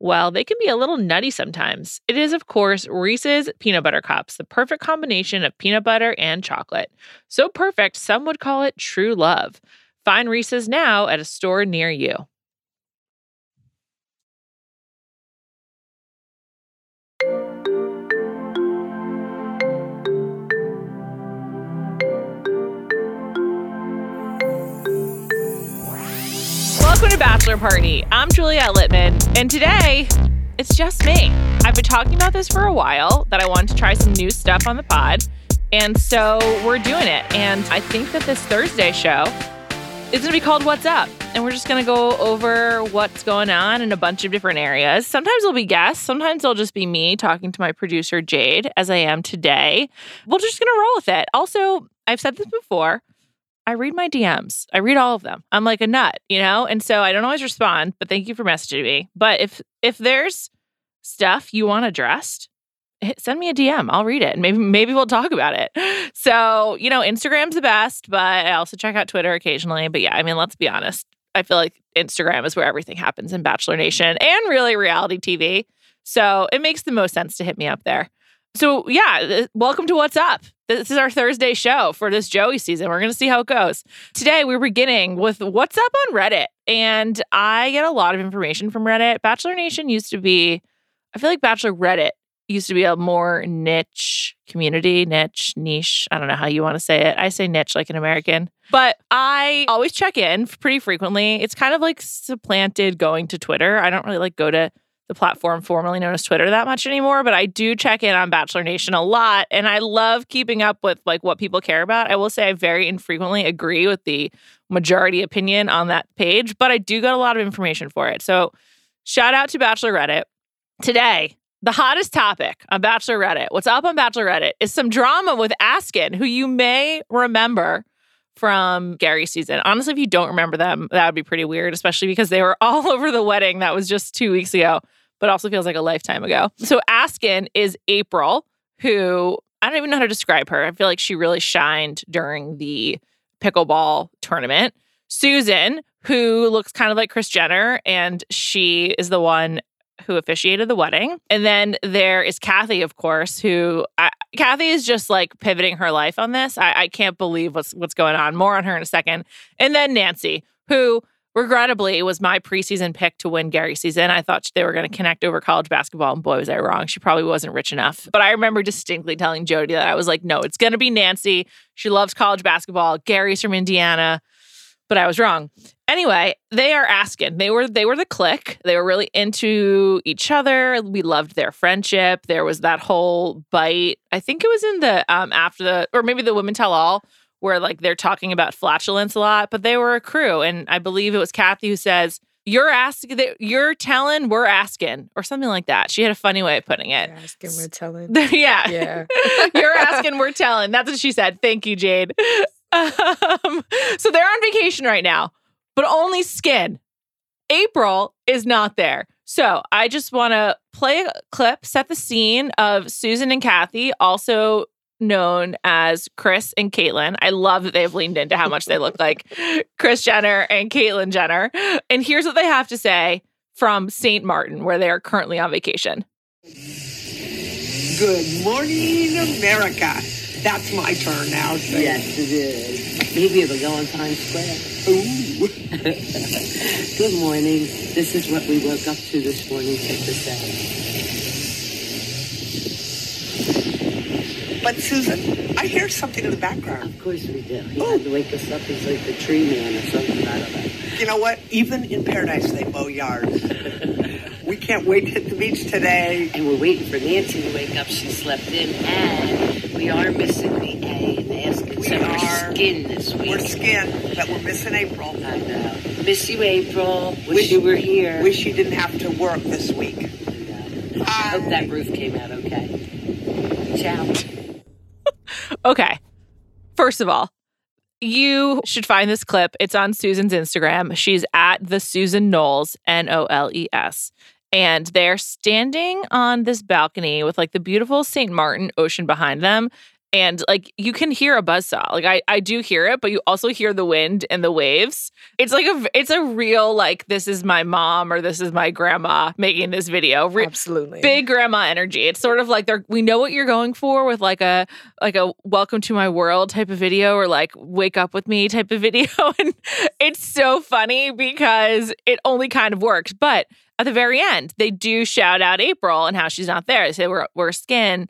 well, they can be a little nutty sometimes. It is, of course, Reese's Peanut Butter Cups, the perfect combination of peanut butter and chocolate. So perfect, some would call it true love. Find Reese's now at a store near you. Welcome to Bachelor Party. I'm Juliet Litman, and today it's just me. I've been talking about this for a while that I wanted to try some new stuff on the pod, and so we're doing it. And I think that this Thursday show is going to be called What's Up, and we're just going to go over what's going on in a bunch of different areas. Sometimes it'll be guests, sometimes it'll just be me talking to my producer Jade, as I am today. We're just going to roll with it. Also, I've said this before. I read my DMs. I read all of them. I'm like a nut, you know? And so I don't always respond, but thank you for messaging me. But if if there's stuff you want addressed, send me a DM. I'll read it and maybe maybe we'll talk about it. So, you know, Instagram's the best, but I also check out Twitter occasionally. But yeah, I mean, let's be honest. I feel like Instagram is where everything happens in Bachelor Nation and really reality TV. So it makes the most sense to hit me up there. So, yeah, uh, welcome to What's Up. This is our Thursday show for this Joey season. We're going to see how it goes. Today, we're beginning with What's Up on Reddit. And I get a lot of information from Reddit. Bachelor Nation used to be, I feel like Bachelor Reddit used to be a more niche community, niche, niche. I don't know how you want to say it. I say niche like an American. But I always check in pretty frequently. It's kind of like supplanted going to Twitter. I don't really like go to the platform formerly known as Twitter that much anymore, but I do check in on Bachelor Nation a lot and I love keeping up with like what people care about. I will say I very infrequently agree with the majority opinion on that page, but I do get a lot of information for it. So, shout out to Bachelor Reddit. Today, the hottest topic on Bachelor Reddit, what's up on Bachelor Reddit is some drama with ASKN, who you may remember from Gary's season. Honestly, if you don't remember them, that would be pretty weird, especially because they were all over the wedding that was just two weeks ago but also feels like a lifetime ago. So ASKN is April, who I don't even know how to describe her. I feel like she really shined during the pickleball tournament. Susan, who looks kind of like Kris Jenner, and she is the one who officiated the wedding. And then there is Kathy, of course, who I, Kathy is just like pivoting her life on this. I, I can't believe what's what's going on. More on her in a second. And then Nancy, who regrettably, it was my preseason pick to win Gary's season. I thought they were going to connect over college basketball, and boy, was I wrong. She probably wasn't rich enough. But I remember distinctly telling Jody that I was like, no, it's going to be Nancy. She loves college basketball. Gary's from Indiana. But I was wrong. Anyway, they are ASKN. They were they were the clique. They were really into each other. We loved their friendship. There was that whole bite. I think it was in the um after the or maybe the women tell all where like they're talking about flatulence a lot, but they were a crew. And I believe it was Kathy who says you're asking you're telling we're asking or something like that. She had a funny way of putting it. You're asking we're telling. Yeah. Yeah. You're asking we're telling. That's what she said. Thank you jade. Um, so they're on vacation right now but only SKN. April is not there. So i just want to play a clip set the scene of susan and kathy also known as Chris and Caitlyn. I love that they've leaned into how much they look like Kris Jenner and Caitlyn Jenner. And here's what they have to say from St. Martin, where they are currently on vacation. Good morning, America. That's my turn now. So. Yes, it is. Maybe it'll go on Times Square. Ooh. Good morning. This is what we woke up to this morning. Check this out. But Susan, I hear something in the background. Of course we do. He Ooh. to wake us up. He's like the tree man or something. I don't know. You know what? Even in paradise, they mow yards. we can't wait to hit the beach today. And we're waiting for Nancy to wake up. She slept in, and we are missing the A and ASKN. We so are we're SKN this week. We're SKN, but we're missing April. I know. Miss you, April. Wish, wish you were here. Wish you didn't have to work this week. I, I hope that um, roof came out okay. Ciao. Okay. First of all, you should find this clip. It's on Susan's Instagram. She's at the Susan Noles, N O L E S. And they're standing on this balcony with like the beautiful St. Martin ocean behind them and like you can hear a buzz saw like I, I do hear it but you also hear the wind and the waves. It's like a it's a real like this is my mom or this is my grandma making this video Re- absolutely. big grandma energy. It's sort of like they're we know what you're going for with like a like a welcome to my world type of video or like wake up with me type of video. And it's so funny because it only kind of works but at the very end they do shout out april and how she's not there. They say we're, we're SKN.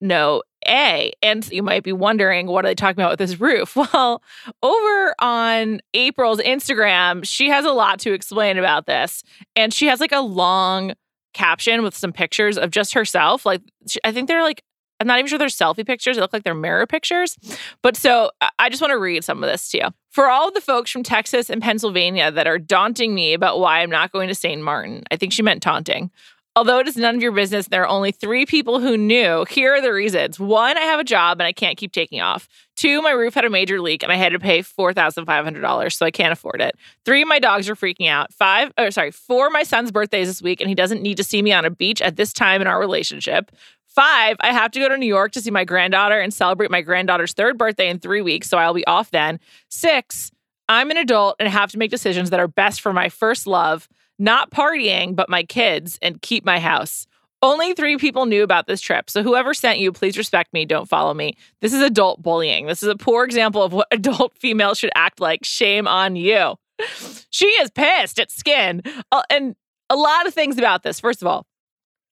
No a. And you might be wondering, what are they talking about with this roof? Well, over on April's Instagram, she has a lot to explain about this. And she has like a long caption with some pictures of just herself. Like, I think they're like, I'm not even sure they're selfie pictures. They look like they're mirror pictures. But so I just want to read some of this to you. For all of the folks from Texas and Pennsylvania that are daunting me about why I'm not going to St. Martin, I think she meant taunting. Although it is none of your business, there are only three people who knew. Here are the reasons. One, I have a job and I can't keep taking off. Two, my roof had a major leak and I had to pay $4,500, so I can't afford it. Three, my dogs are freaking out. Five, or sorry, four, my son's birthday is this week and he doesn't need to see me on a beach at this time in our relationship. Five, I have to go to New York to see my granddaughter and celebrate my granddaughter's third birthday in three weeks, so I'll be off then. Six, I'm an adult and have to make decisions that are best for my first love not partying, but my kids, and keep my house. Only three people knew about this trip. So, whoever sent you, please respect me. Don't follow me. This is adult bullying. This is a poor example of what adult females should act like. Shame on you. She is pissed at SKN. Uh, and a lot of things about this. First of all,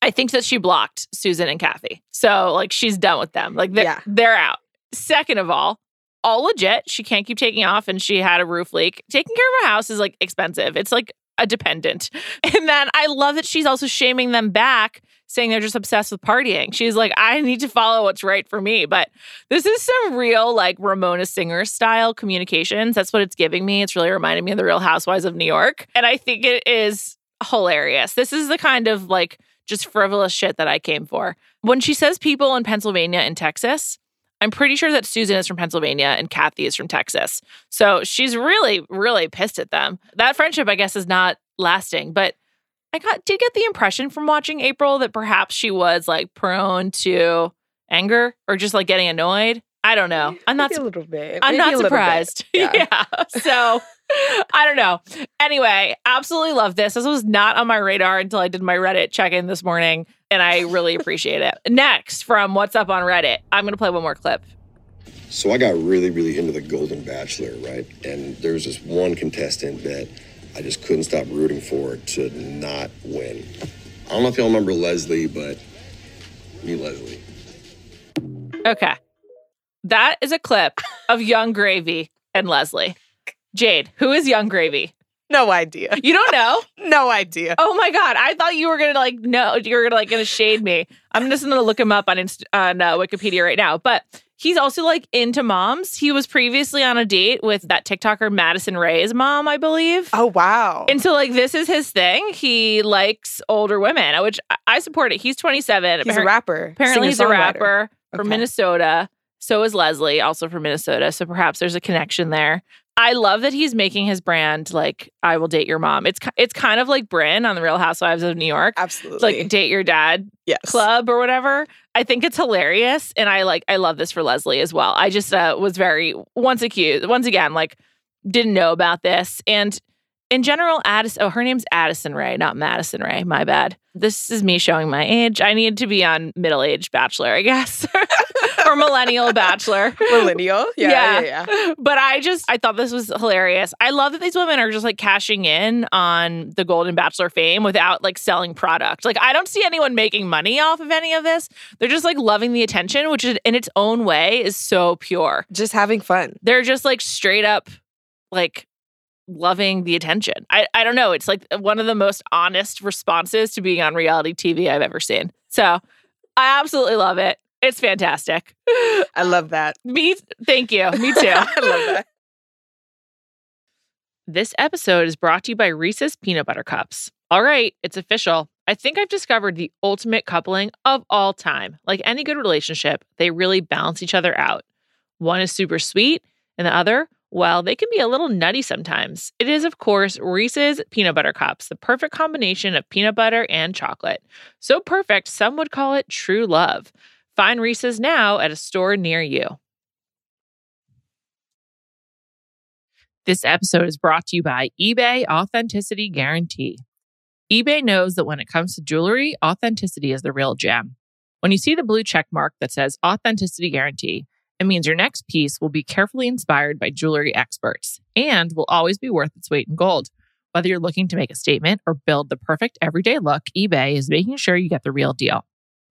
I think that she blocked Susan and Kathy. So, like, she's done with them. Like, they're, yeah. they're out. Second of all, all legit. She can't keep taking off and she had a roof leak. Taking care of a house is like expensive. It's like a dependent. And then I love that she's also shaming them back, saying they're just obsessed with partying. She's like, I need to follow what's right for me. But this is some real, like, Ramona Singer style communications. That's what it's giving me. It's really reminding me of the Real Housewives of New York. And I think it is hilarious. This is the kind of like just frivolous shit that I came for. When she says people in Pennsylvania and Texas, I'm pretty sure that Susan is from Pennsylvania and Kathy is from Texas. So she's really, really pissed at them. That friendship, I guess, is not lasting. But I got did get the impression from watching April that perhaps she was like prone to anger or just like getting annoyed. I don't know. I'm not a little bit. I'm Maybe not surprised. Yeah. yeah. So I don't know. Anyway, absolutely love this. This was not on my radar until I did my Reddit check in this morning, and I really appreciate it. Next, from What's Up on Reddit, I'm going to play one more clip. So I got really, really into the Golden Bachelor, right? And there was this one contestant that I just couldn't stop rooting for to not win. I don't know if y'all remember Leslie, but me, Leslie. Okay. That is a clip of Yung Gravy and Leslie. Jade, who is Yung Gravy? No idea. You don't know? No idea. Oh my god! I thought you were gonna like no, you were gonna like gonna shade me. I'm just gonna look him up on Inst- on uh, Wikipedia right now. But he's also like into moms. He was previously on a date with that TikToker Madison Rae's mom, I believe. Oh wow. And so like this is his thing. He likes older women, which I- support it. He's 27. he's a rapper. Apparently, he's a rapper from Minnesota. So is Leslie, also from Minnesota. So perhaps there's a connection there. I love that he's making his brand like "I will date your mom." It's it's kind of like Brynn on the Real Housewives of New York. Absolutely. like date your dad yes. club or whatever. I think it's hilarious, and I like I love this for Leslie as well. I just uh, was very once accused once again like didn't know about this, and in general, Addison. Oh, her name's Addison Rae, not Madison Rae. My bad. This is me showing my age. I need to be on middle aged Bachelor, I guess, or millennial Bachelor. Millennial. Yeah, yeah, yeah. But I just I thought this was hilarious. I love that these women are just like cashing in on the Golden Bachelor fame without like selling product. Like I don't see anyone making money off of any of this. They're just like loving the attention, which is in its own way is so pure. Just having fun. They're just like straight up like loving the attention. I I don't know, it's like one of the most honest responses to being on reality TV I've ever seen. So, I absolutely love it. It's fantastic. I love that. Me, thank you. Me too. I love that. This episode is brought to you by Reese's Peanut Butter Cups. All right, it's official. I think I've discovered the ultimate coupling of all time. Like any good relationship, they really balance each other out. One is super sweet, and the other, well, they can be a little nutty sometimes. It is, of course, Reese's Peanut Butter Cups, the perfect combination of peanut butter and chocolate. So perfect, some would call it true love. Find Reese's now at a store near you. This episode is brought to you by eBay Authenticity Guarantee. eBay knows that when it comes to jewelry, authenticity is the real gem. When you see the blue check mark that says Authenticity Guarantee, it means your next piece will be carefully inspired by jewelry experts and will always be worth its weight in gold. Whether you're looking to make a statement or build the perfect everyday look, eBay is making sure you get the real deal.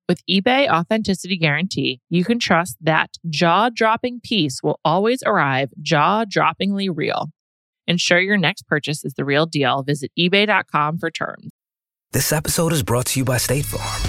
With eBay Authenticity Guarantee, you can trust that jaw dropping piece will always arrive jaw droppingly real. Ensure your next purchase is the real deal. Visit eBay.com for terms. This episode is brought to you by State Farm.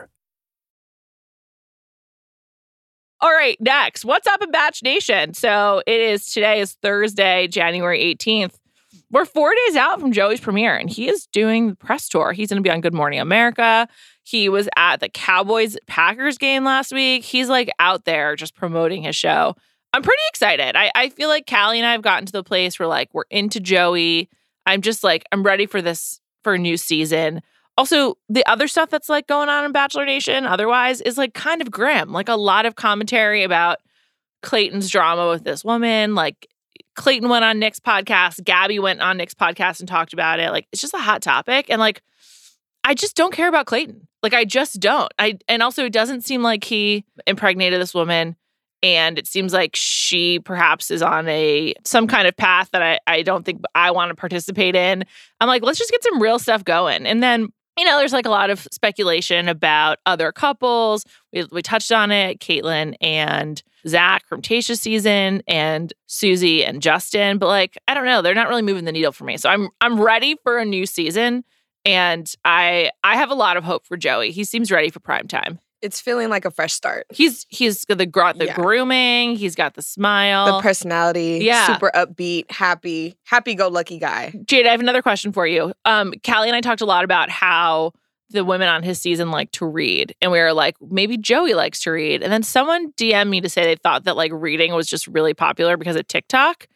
All right, next. What's up in Bach Nation? So it is today is Thursday, January 18th. We're four days out from Joey's premiere, and he is doing the press tour. He's going to be on Good Morning America. He was at the Cowboys Packers game last week. He's like out there just promoting his show. I'm pretty excited. I, I feel like Callie and I have gotten to the place where like we're into Joey. I'm just like, I'm ready for this for a new season. Also, the other stuff that's like going on in Bachelor Nation otherwise is like kind of grim. Like a lot of commentary about Clayton's drama with this woman. Like Clayton went on Nick's podcast, Gabby went on Nick's podcast and talked about it. Like it's just a hot topic. And like I just don't care about Clayton. Like I just don't. I and also it doesn't seem like he impregnated this woman. And it seems like she perhaps is on a some kind of path that I, I don't think I want to participate in. I'm like, let's just get some real stuff going. And then you know, there's like a lot of speculation about other couples. We, we touched on it Caitlyn and Zach from Tasha season and Susie and Justin. But like, I don't know, they're not really moving the needle for me. So I'm I'm ready for a new season. And I I have a lot of hope for Joey. He seems ready for prime time. It's feeling like a fresh start. He's he's got the gr- the Yeah. grooming, he's got the smile. The personality, Yeah. super upbeat, happy, happy go lucky guy. Jade, I have another question for you. Um, Callie and I talked a lot about how the women on his season like to read. And we were like, maybe Joey likes to read. And then someone DM'd me to say they thought that like reading was just really popular because of TikTok.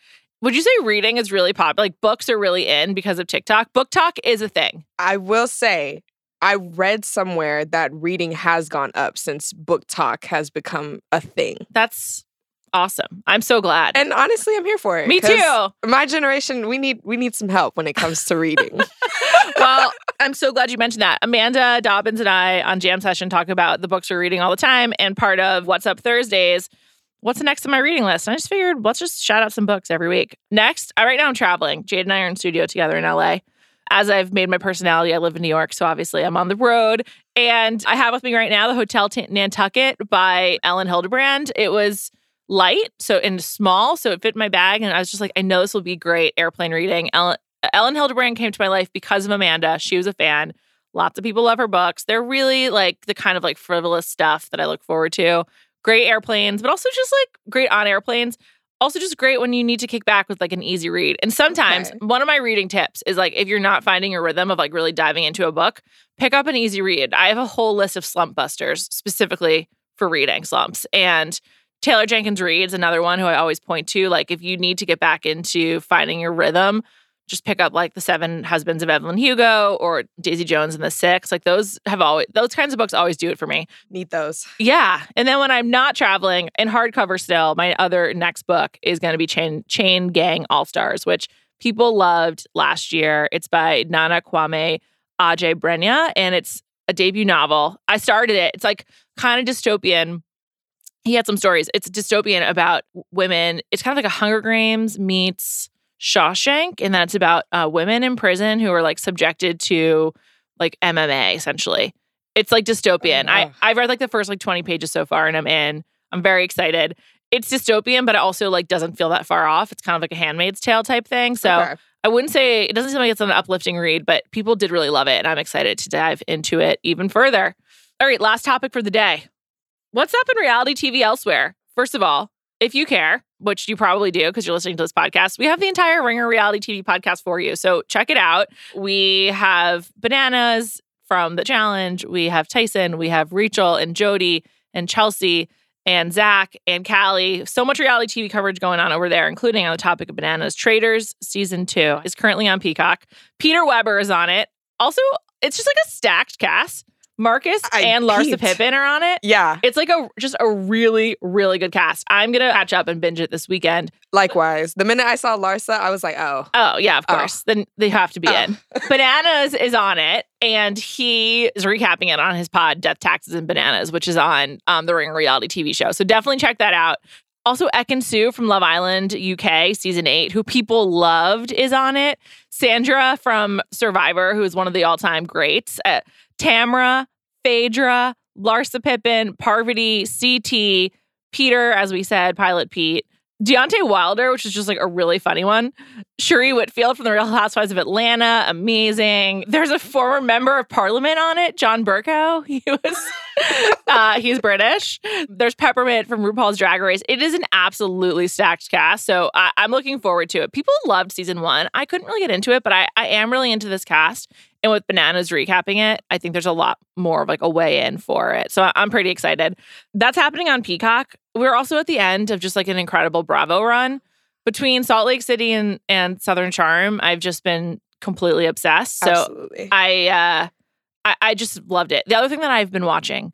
Would you say reading is really popular? Like books are really in because of TikTok? Book talk is a thing. I will say, I read somewhere that reading has gone up since book talk has become a thing. That's awesome. I'm so glad. And honestly, I'm here for it. Me too. My generation, we need we need some help when it comes to reading. well, I'm so glad you mentioned that. Amanda Dobbins and I on Jam Session talk about the books we're reading all the time. And part of What's Up Thursdays, what's the next on my reading list? And I just figured, let's just shout out some books every week. Next, I right now I'm traveling. Jade and I are in studio together in LA. As I've made my personality, I live in New York, so obviously I'm on the road. And I have with me right now the Hotel T- Nantucket by Elin Hilderbrand. It was light, so and small, so it fit my bag. And I was just like, I know this will be great airplane reading. Elin, Elin Hilderbrand came to my life because of Amanda. She was a fan. Lots of people love her books. They're really like the kind of like frivolous stuff that I look forward to. Great airplanes, but also just like great on airplanes. Also, just great when you need to kick back with like an easy read. And sometimes Okay. one of my reading tips is like if you're not finding your rhythm of like really diving into a book, pick up an easy read. I have a whole list of slump busters specifically for reading slumps. And Taylor Jenkins Reid's another one who I always point to. Like if you need to get back into finding your rhythm, just pick up like the Seven Husbands of Evelyn Hugo or Daisy Jones and the Six. Like those have always those kinds of books always do it for me. need those. Yeah. And then when I'm not traveling in hardcover still, my other next book is going to be Chain Chain Gang All Stars, which people loved last year. It's by Nana Kwame Adjei-Brenyah, and it's a debut novel. I started it. It's like kind of dystopian. He had some stories. It's dystopian about women. It's kind of like a Hunger Games meets Shawshank, and that's about uh, women in prison who are like subjected to like MMA essentially. It's like dystopian. I. I've read like the first like 20 pages so far and I'm in. I'm very excited. It's dystopian, but it also like doesn't feel that far off. It's kind of like a handmaid's tale type thing. So Okay. I wouldn't say it doesn't seem like it's an uplifting read, but people did really love it, and I'm excited to dive into it even further. All right, last topic for the day. What's up in reality TV elsewhere? First of all, if you care, which you probably do because you're listening to this podcast, we have the entire Ringer Reality TV podcast for you. So check it out. We have bananas from the challenge. We have Tyson. We have Rachel and Jody and Chelsea and Zach and Callie. So much reality TV coverage going on over there, including on the topic of bananas. Traitors season two is currently on Peacock. Peter Weber is on it. Also, it's just like a stacked cast. Marcus I and Larsa. Pippen are on it. Yeah, It's like a just a really really good cast. I'm gonna catch up and binge it this weekend. likewise. The minute I saw Larsa, I was like, oh, Oh yeah, of Oh. course. Then they have to be Oh. in. Bananas is on it, and he is recapping it on his pod, Death, Taxes, and Bananas, which is on um, the Ring reality TV show. So definitely check that out. Also, Ekin-Su from Love Island UK season eight, who people loved, is on it. Sandra from Survivor, who is one of the all-time greats. Uh, Tamra, Phaedra, Larsa Pippen, Parvati, CT, Peter, as we said, Pilot Pete. Deontay Wilder, which is just like a really funny one. Sheree Whitfield from the Real Housewives of Atlanta, amazing. There's a former member of parliament on it, John Bercow. He was, uh, he's British. There's Peppermint from RuPaul's Drag Race. It is an absolutely stacked cast, so I, I'm looking forward to it. People loved season one. I couldn't really get into it, but I, I am really into this cast. And with Bananas recapping it, I think there's a lot more of like a way in for it. So I'm pretty excited. That's happening on Peacock. We're also at the end of just like an incredible Bravo run between Salt Lake City and and Southern Charm. I've just been completely obsessed. So absolutely. I uh I, I just loved it. The other thing that I've been watching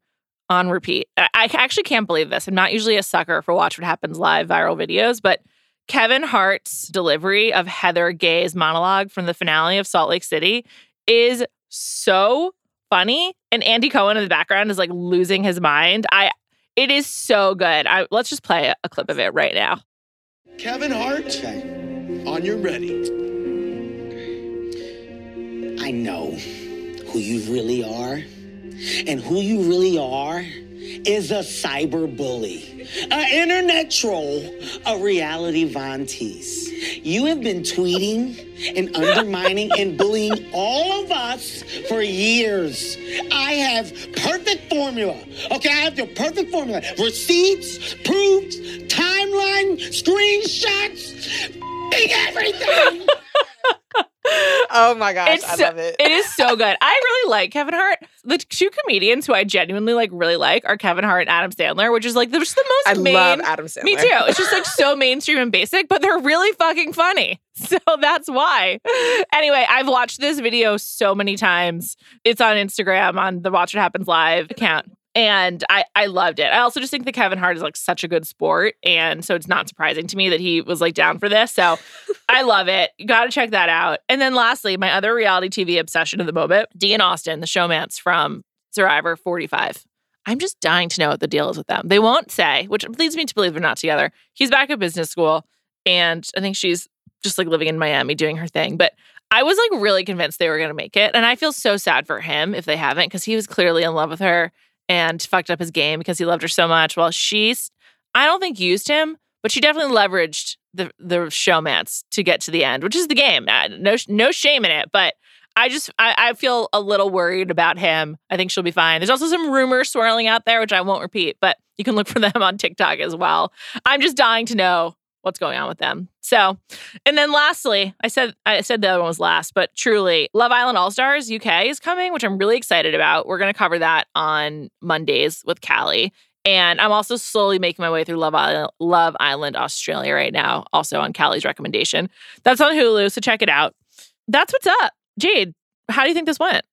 on repeat, I, I actually can't believe this. I'm not usually a sucker for Watch What Happens Live viral videos, but Kevin Hart's delivery of Heather Gay's monologue from the finale of Salt Lake City is so funny. And Andy Cohen in the background is like losing his mind. I it is so good. I let's just play a, a clip of it right now. Kevin Hart, on your ready. I know who you really are. And who you really are is a cyber bully, an internet troll, a reality Von Teese. You have been tweeting and undermining and bullying all of us for years. I have perfect formula. Okay, I have the perfect formula. Receipts, proofs, timeline, screenshots, everything. Oh my gosh, It's I so- love it. It is so good. I really like Kevin Hart. The two comedians who I genuinely like really like are Kevin Hart and Adam Sandler, which is like they're just the most I main. love Adam Sandler. Me too. It's just like so mainstream and basic, but they're really fucking funny. So that's why. Anyway, I've watched this video so many times. It's on Instagram on the Watch What Happens Live account. And I, I loved it. I also just think that Kevin Hart is like such a good sport. And so it's not surprising to me that he was like down for this. So I love it. You got to check that out. And then lastly, my other reality TV obsession of the moment, Dean Austin, the showmance from Survivor 45. I'm just dying to know what the deal is with them. They won't say, which leads me to believe they're not together. He's back at business school, and I think she's just like living in Miami doing her thing. But I was like really convinced they were going to make it. And I feel so sad for him if they haven't, because he was clearly in love with her and fucked up his game because he loved her so much. While she's, I don't think used him, but she definitely leveraged the the showmance to get to the end, which is the game. No, no shame in it, but I just I, I feel a little worried about him. I think she'll be fine. There's also some rumors swirling out there, which I won't repeat, but you can look for them on TikTok as well. I'm just dying to know what's going on with them. So, and then lastly, I said I said the other one was last, but truly, Love Island All Stars UK is coming, which I'm really excited about. We're going to cover that on Mondays with Callie. And I'm also slowly making my way through Love Island, Love Island Australia right now, also on Callie's recommendation. That's on Hulu, so check it out. That's what's up. Jade, how do you think this went?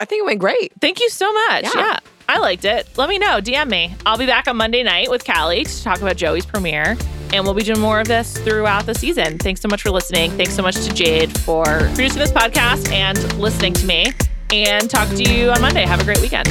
I think it went great. Thank you so much. Yeah. yeah. I liked it. Let me know. DM me. I'll be back on Monday night with Callie to talk about Joey's premiere. And we'll be doing more of this throughout the season. Thanks so much for listening. Thanks so much to Jade for producing this podcast and listening to me. And talk to you on Monday. Have a great weekend.